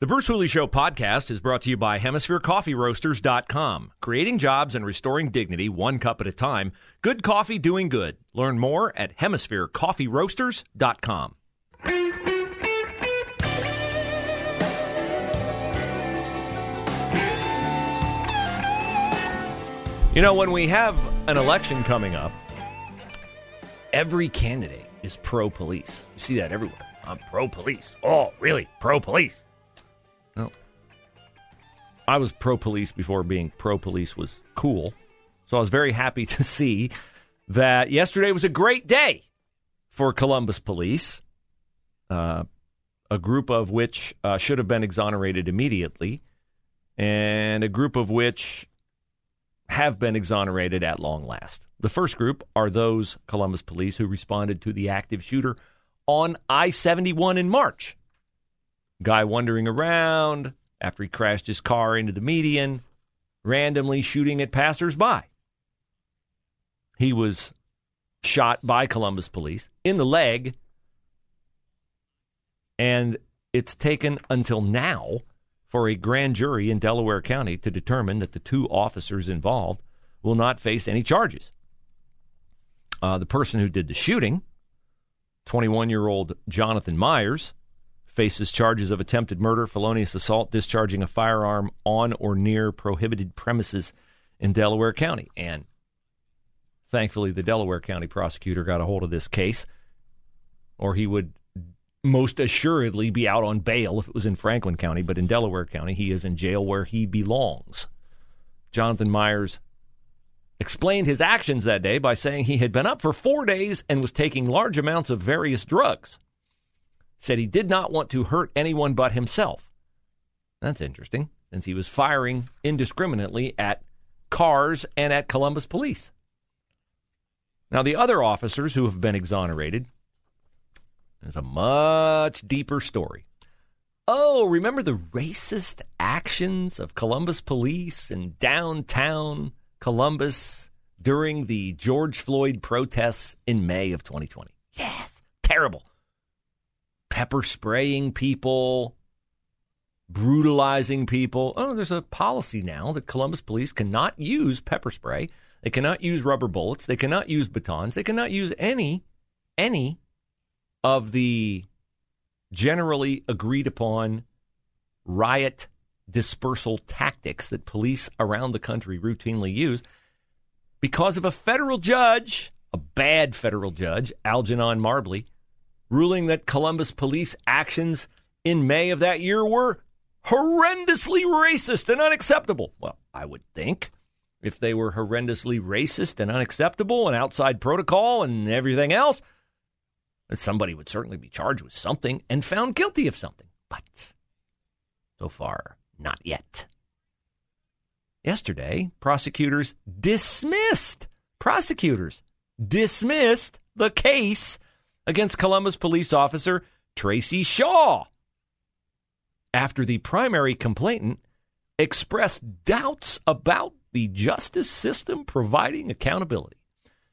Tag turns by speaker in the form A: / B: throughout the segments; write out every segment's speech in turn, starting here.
A: The Bruce Hooley Show podcast is brought to you by HemisphereCoffeeRoasters.com. Creating jobs and restoring dignity one cup at a time. Good coffee doing good. Learn more at HemisphereCoffeeRoasters.com. You know, when we have an election coming up, every candidate is pro police. You see that everywhere. I'm pro police. Oh, really? Pro police. I was pro police before being pro police was cool. So I was very happy to see that yesterday was a great day for Columbus Police, uh, a group of which uh, should have been exonerated immediately, and a group of which have been exonerated at long last. The first group are those Columbus police who responded to the active shooter on I 71 in March. Guy wandering around after he crashed his car into the median, randomly shooting at passersby. He was shot by Columbus police in the leg, and it's taken until now for a grand jury in Delaware County to determine that the two officers involved will not face any charges. Uh, the person who did the shooting, 21 year old Jonathan Myers, faces charges of attempted murder, felonious assault, discharging a firearm on or near prohibited premises in Delaware County. And thankfully, the Delaware County prosecutor got a hold of this case, or he would most assuredly be out on bail if it was in Franklin County, but in Delaware County, he is in jail where he belongs. Jonathan Myers explained his actions that day by saying he had been up for four days and was taking large amounts of various drugs. Said he did not want to hurt anyone but himself. That's interesting, since he was firing indiscriminately at cars and at Columbus police. Now, the other officers who have been exonerated is a much deeper story. Oh, remember the racist actions of Columbus police in downtown Columbus during the George Floyd protests in May of 2020? Yes, terrible. Pepper spraying people, brutalizing people. Oh, there's a policy now that Columbus police cannot use pepper spray. They cannot use rubber bullets. They cannot use batons. They cannot use any, any of the generally agreed upon riot dispersal tactics that police around the country routinely use because of a federal judge, a bad federal judge, Algernon Marbley, ruling that Columbus police actions in May of that year were horrendously racist and unacceptable. Well, I would think if they were horrendously racist and unacceptable and outside protocol and everything else, that somebody would certainly be charged with something and found guilty of something. But so far, not yet. Yesterday, prosecutors dismissed, prosecutors dismissed the case against Columbus police officer Traci Shaw after the primary complainant expressed doubts about the justice system providing accountability.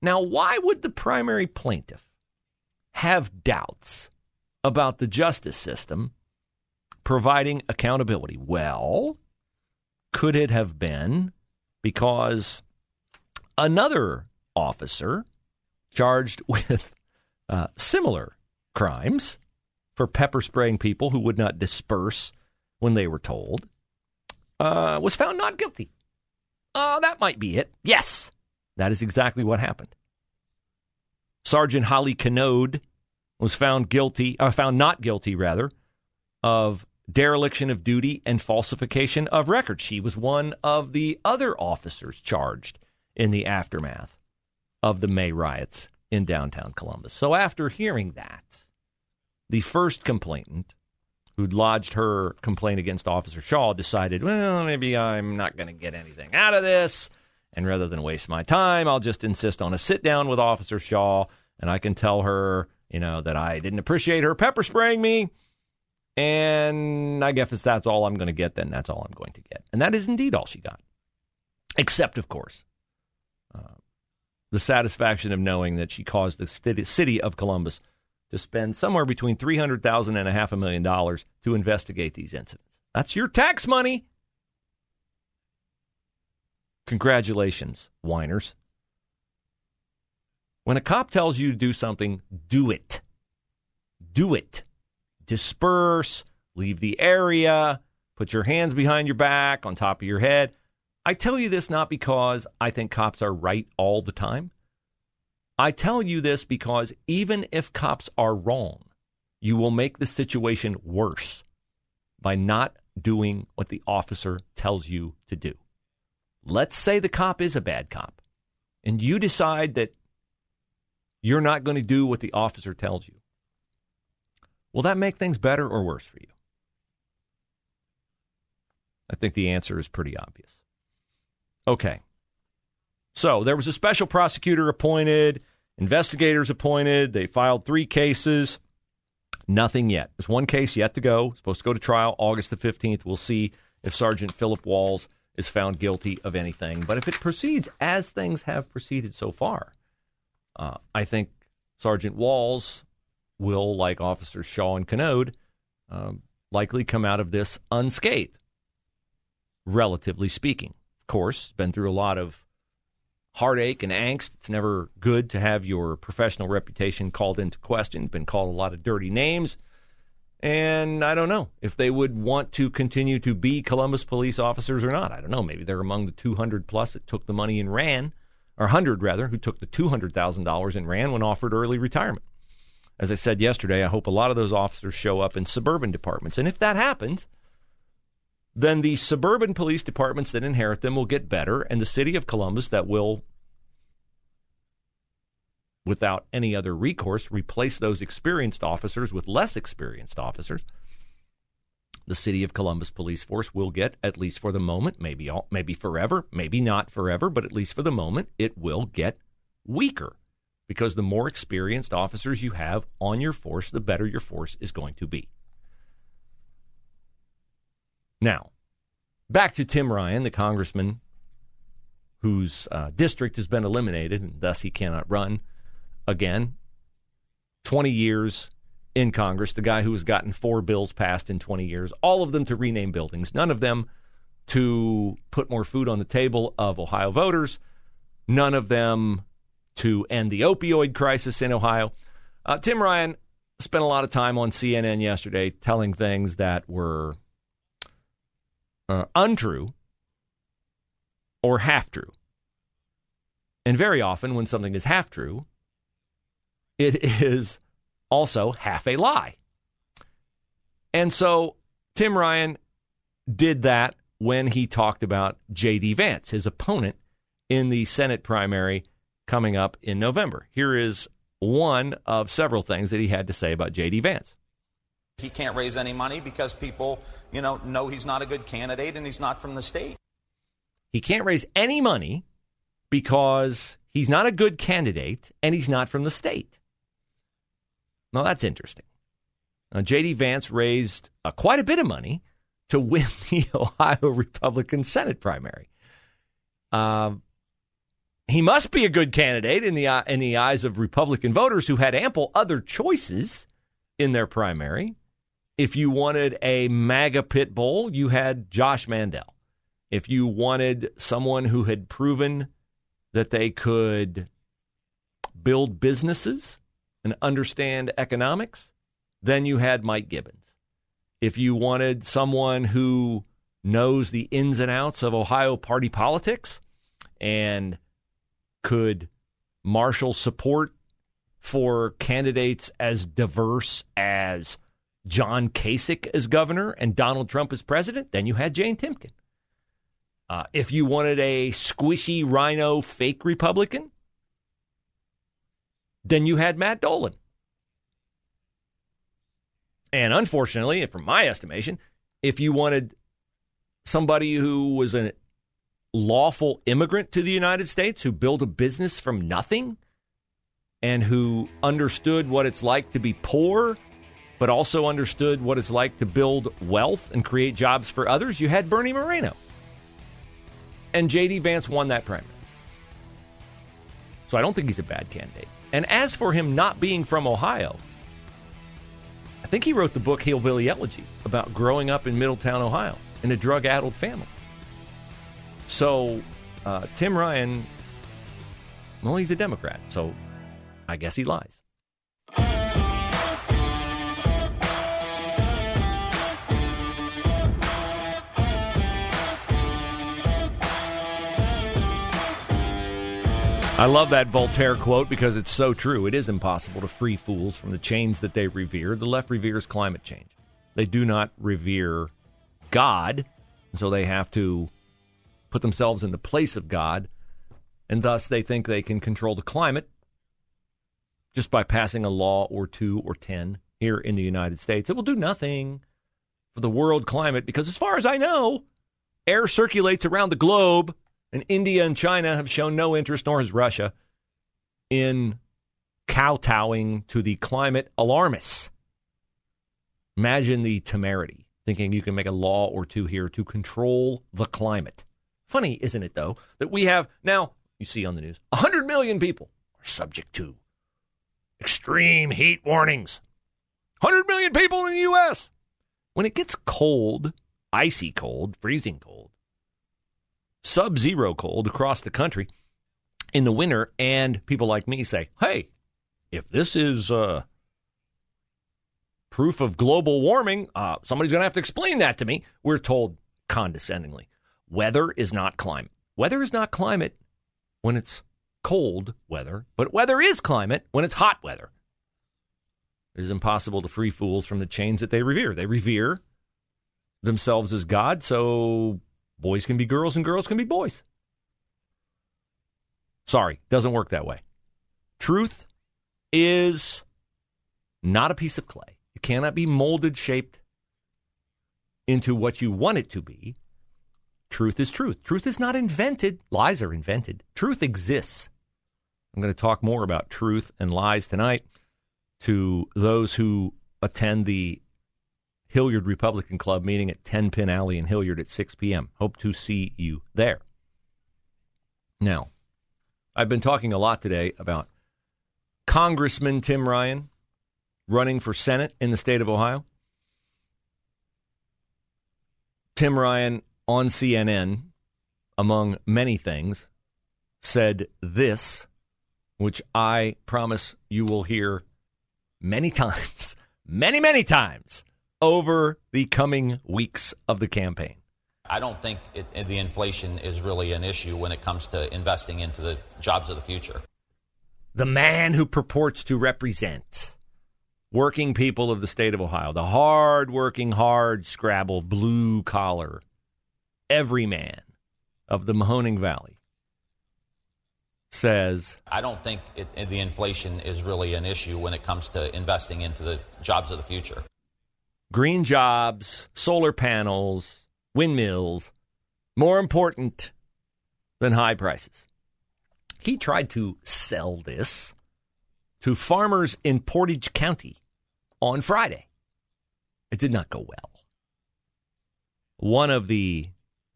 A: Now, why would the primary plaintiff have doubts about the justice system providing accountability? Well, could it have been because another officer charged with uh, similar crimes for pepper spraying people who would not disperse when they were told uh, was found not guilty? Oh, that might be it. Yes, that is exactly what happened. Sergeant Holly Kanode was found guilty, uh, found not guilty, rather, of dereliction of duty and falsification of records. She was one of the other officers charged in the aftermath of the May riots in downtown Columbus. So after hearing that, the first complainant, who'd lodged her complaint against Officer Shaw, decided, well, maybe I'm not going to get anything out of this. And rather than waste my time, I'll just insist on a sit down with Officer Shaw, and I can tell her, you know, that I didn't appreciate her pepper spraying me. And I guess if that's all I'm going to get, then that's all I'm going to get. And that is indeed all she got. Except, of course, uh, the satisfaction of knowing that she caused the city of Columbus to spend somewhere between three hundred thousand and a half a million dollars to investigate these incidents. That's your tax money. Congratulations, whiners. When a cop tells you to do something, do it. Do it. Disperse, leave the area, put your hands behind your back, on top of your head. I tell you this not because I think cops are right all the time. I tell you this because even if cops are wrong, you will make the situation worse by not doing what the officer tells you to do. Let's say the cop is a bad cop, and you decide that you're not going to do what the officer tells you. Will that make things better or worse for you? I think the answer is pretty obvious. Okay. So there was a special prosecutor appointed, investigators appointed. They filed three cases. Nothing yet. There's one case yet to go. It's supposed to go to trial August the 15th. We'll see if Sergeant Philip Walls is found guilty of anything. But if it proceeds as things have proceeded so far, uh, I think Sergeant Walls will, like Officers Shaw and Knode, um, likely come out of this unscathed, relatively speaking. Course, been through a lot of heartache and angst. It's never good to have your professional reputation called into question. Been called a lot of dirty names. And I don't know if they would want to continue to be Columbus police officers or not. I don't know. Maybe they're among the 200 plus that took the money and ran, or 100 rather, who took the $200,000 and ran when offered early retirement. As I said yesterday, I hope a lot of those officers show up in suburban departments. And if that happens, then the suburban police departments that inherit them will get better, and the city of Columbus that will, without any other recourse, replace those experienced officers with less experienced officers. The city of Columbus police force will get, at least for the moment, maybe all, maybe forever, maybe not forever, but at least for the moment, it will get weaker because the more experienced officers you have on your force, the better your force is going to be. Now, back to Tim Ryan, the congressman whose uh, district has been eliminated and thus he cannot run again. 20 years in Congress, the guy who has gotten four bills passed in 20 years, all of them to rename buildings, none of them to put more food on the table of Ohio voters, none of them to end the opioid crisis in Ohio. Uh, Tim Ryan spent a lot of time on CNN yesterday telling things that were uh, untrue or half true. And very often, when something is half true, it is also half a lie. And so Tim Ryan did that when he talked about J.D. Vance, his opponent in the Senate primary coming up in November. Here is one of several things that he had to say about J.D. Vance.
B: He can't raise any money because people, you know, know he's not a good candidate and he's not from the state.
A: He can't raise any money because he's not a good candidate and he's not from the state. Now that's interesting. Now, J.D. Vance raised uh, quite a bit of money to win the Ohio Republican Senate primary. Uh, he must be a good candidate in the uh, in the eyes of Republican voters who had ample other choices in their primary. If you wanted a MAGA pit bull, you had Josh Mandel. If you wanted someone who had proven that they could build businesses and understand economics, then you had Mike Gibbons. If you wanted someone who knows the ins and outs of Ohio party politics and could marshal support for candidates as diverse as John Kasich as governor and Donald Trump as president, then you had Jane Timken. Uh, if you wanted a squishy RINO fake Republican, then you had Matt Dolan. And unfortunately, from my estimation, if you wanted somebody who was a lawful immigrant to the United States who built a business from nothing and who understood what it's like to be poor, but also understood what it's like to build wealth and create jobs for others, you had Bernie Moreno. And J.D. Vance won that primary. So I don't think he's a bad candidate. And as for him not being from Ohio, I think he wrote the book Hillbilly Elegy about growing up in Middletown, Ohio, in a drug addled family. So uh, Tim Ryan, well, he's a Democrat, so I guess he lies. I love that Voltaire quote because it's so true. It is impossible to free fools from the chains that they revere. The left reveres climate change. They do not revere God, so they have to put themselves in the place of God, and thus they think they can control the climate just by passing a law or two or ten here in the United States. It will do nothing for the world climate because, as far as I know, air circulates around the globe and India and China have shown no interest, nor has Russia, in kowtowing to the climate alarmists. Imagine the temerity, thinking you can make a law or two here to control the climate. Funny, isn't it, though, that we have now, you see on the news, 100 million people are subject to extreme heat warnings. 100 million people in the U.S. When it gets cold, icy cold, freezing cold, sub zero cold across the country in the winter, and people like me say, hey, if this is uh, proof of global warming, uh, somebody's going to have to explain that to me. We're told condescendingly weather is not climate. Weather is not climate when it's cold weather, but weather is climate when it's hot weather. It is impossible to free fools from the chains that they revere. They revere themselves as God, so Boys can be girls and girls can be boys. Sorry, doesn't work that way. Truth is not a piece of clay. It cannot be molded, shaped into what you want it to be. Truth is truth. Truth is not invented. Lies are invented. Truth exists. I'm going to talk more about truth and lies tonight to those who attend the Hilliard Republican Club meeting at 10 Pin Alley in Hilliard at 6 p.m. Hope to see you there. Now, I've been talking a lot today about Congressman Tim Ryan running for Senate in the state of Ohio. Tim Ryan on CNN, among many things, said this, which I promise you will hear many times, many, many times over the coming weeks of the campaign?
B: I don't think it, the inflation is really an issue when it comes to investing into the jobs of the future.
A: The man who purports to represent working people of the state of Ohio, the hard working, hard scrabble, blue collar, every man of the Mahoning Valley says
B: I don't think it, the inflation is really an issue when it comes to investing into the jobs of the future
A: green jobs, solar panels, windmills, more important than high prices. He tried to sell this to farmers in Portage County on Friday. It did not go well. One of the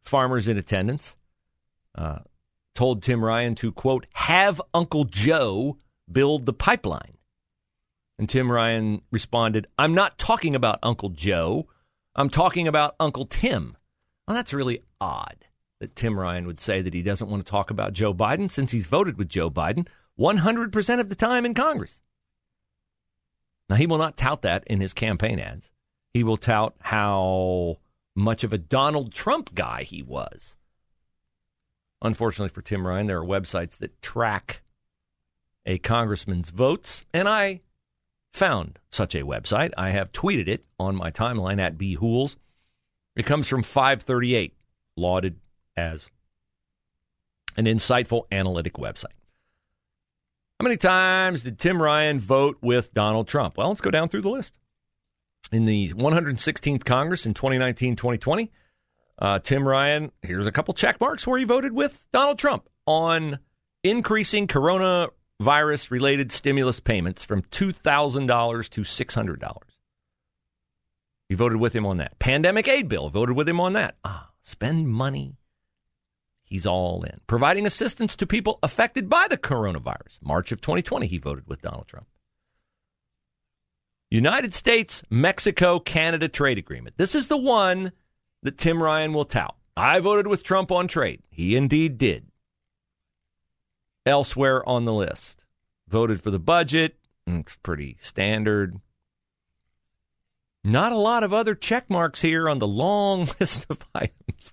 A: farmers in attendance uh, told Tim Ryan to, quote, have Uncle Joe build the pipeline. And Tim Ryan responded, I'm not talking about Uncle Joe. I'm talking about Uncle Tim. Well, that's really odd that Tim Ryan would say that he doesn't want to talk about Joe Biden since he's voted with Joe Biden 100% of the time in Congress. Now, he will not tout that in his campaign ads. He will tout how much of a Donald Trump guy he was. Unfortunately for Tim Ryan, there are websites that track a congressman's votes, and I found such a website. I have tweeted it on my timeline at bhooley. It comes from 538, lauded as an insightful analytic website. How many times did Tim Ryan vote with Donald Trump? Well, let's go down through the list. In the 116th Congress in 2019 2020, uh, Tim Ryan, here's a couple check marks where he voted with Donald Trump on increasing coronavirus related stimulus payments from $2,000 to $600. You voted with him on that. Pandemic aid bill, voted with him on that. Ah, spend money. He's all in. Providing assistance to people affected by the coronavirus. March of 2020, he voted with Donald Trump. United States Mexico Canada trade agreement. This is the one that Tim Ryan will tout. I voted with Trump on trade. He indeed did. Elsewhere on the list, voted for the budget. Mm, it's pretty standard. Not a lot of other check marks here on the long list of items.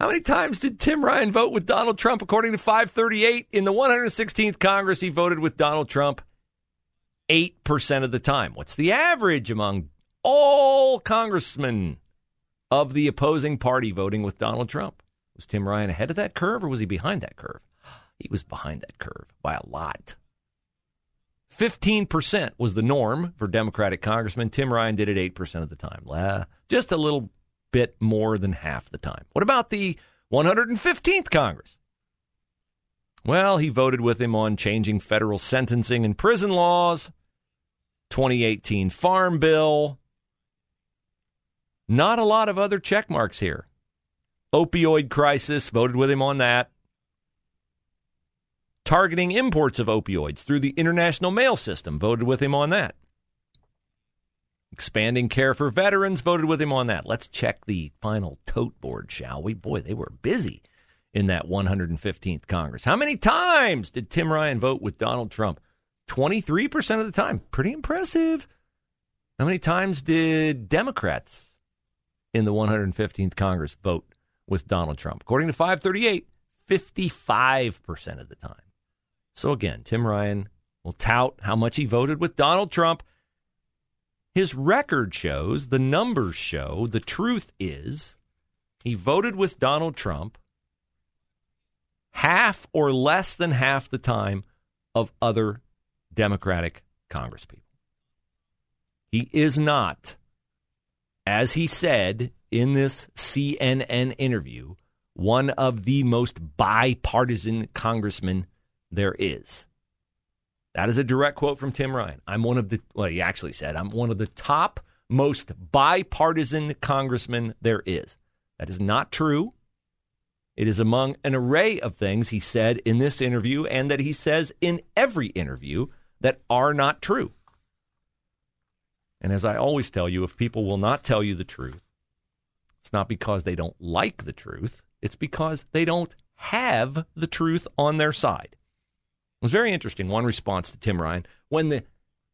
A: How many times did Tim Ryan vote with Donald Trump? According to 538, in the 116th Congress, he voted with Donald Trump 8% of the time. What's the average among all congressmen of the opposing party voting with Donald Trump? Was Tim Ryan ahead of that curve or was he behind that curve? He was behind that curve by a lot. 15% was the norm for Democratic congressmen. Tim Ryan did it 8% of the time. Just a little bit more than half the time. What about the 115th Congress? Well, he voted with him on changing federal sentencing and prison laws, 2018 Farm Bill. Not a lot of other check marks here. Opioid crisis, voted with him on that. Targeting imports of opioids through the international mail system, voted with him on that. Expanding care for veterans, voted with him on that. Let's check the final tote board, shall we? Boy, they were busy in that 115th Congress. How many times did Tim Ryan vote with Donald Trump? 23% of the time. Pretty impressive. How many times did Democrats in the 115th Congress vote with Donald Trump? According to 538, 55% of the time. So again, Tim Ryan will tout how much he voted with Donald Trump. His record shows, the numbers show, the truth is he voted with Donald Trump half or less than half the time of other Democratic congresspeople. He is not, as he said in this CNN interview, one of the most bipartisan congressmen there is. That is a direct quote from Tim Ryan. I'm one of the, well, he actually said, I'm one of the top most bipartisan congressmen there is. That is not true. It is among an array of things he said in this interview and that he says in every interview that are not true. And as I always tell you, if people will not tell you the truth, it's not because they don't like the truth, it's because they don't have the truth on their side. It was very interesting. One response to Tim Ryan when the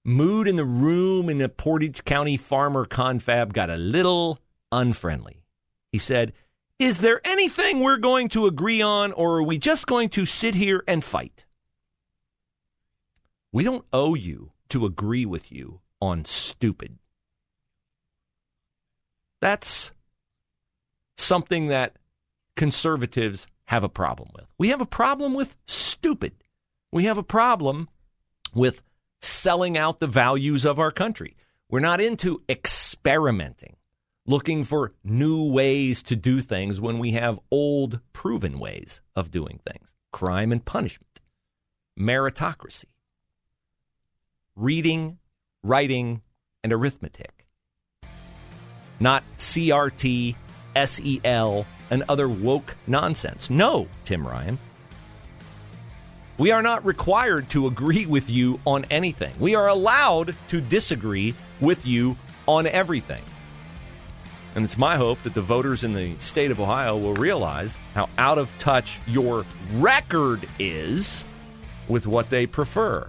A: mood in the room in the Portage County farmer confab got a little unfriendly. He said, Is there anything we're going to agree on, or are we just going to sit here and fight? We don't owe you to agree with you on stupid. That's something that conservatives have a problem with. We have a problem with stupid. We have a problem with selling out the values of our country. We're not into experimenting, looking for new ways to do things when we have old, proven ways of doing things crime and punishment, meritocracy reading, writing, and arithmetic. Not CRT, SEL, and other woke nonsense. No, Tim Ryan. We are not required to agree with you on anything. We are allowed to disagree with you on everything. And it's my hope that the voters in the state of Ohio will realize how out of touch your record is with what they prefer.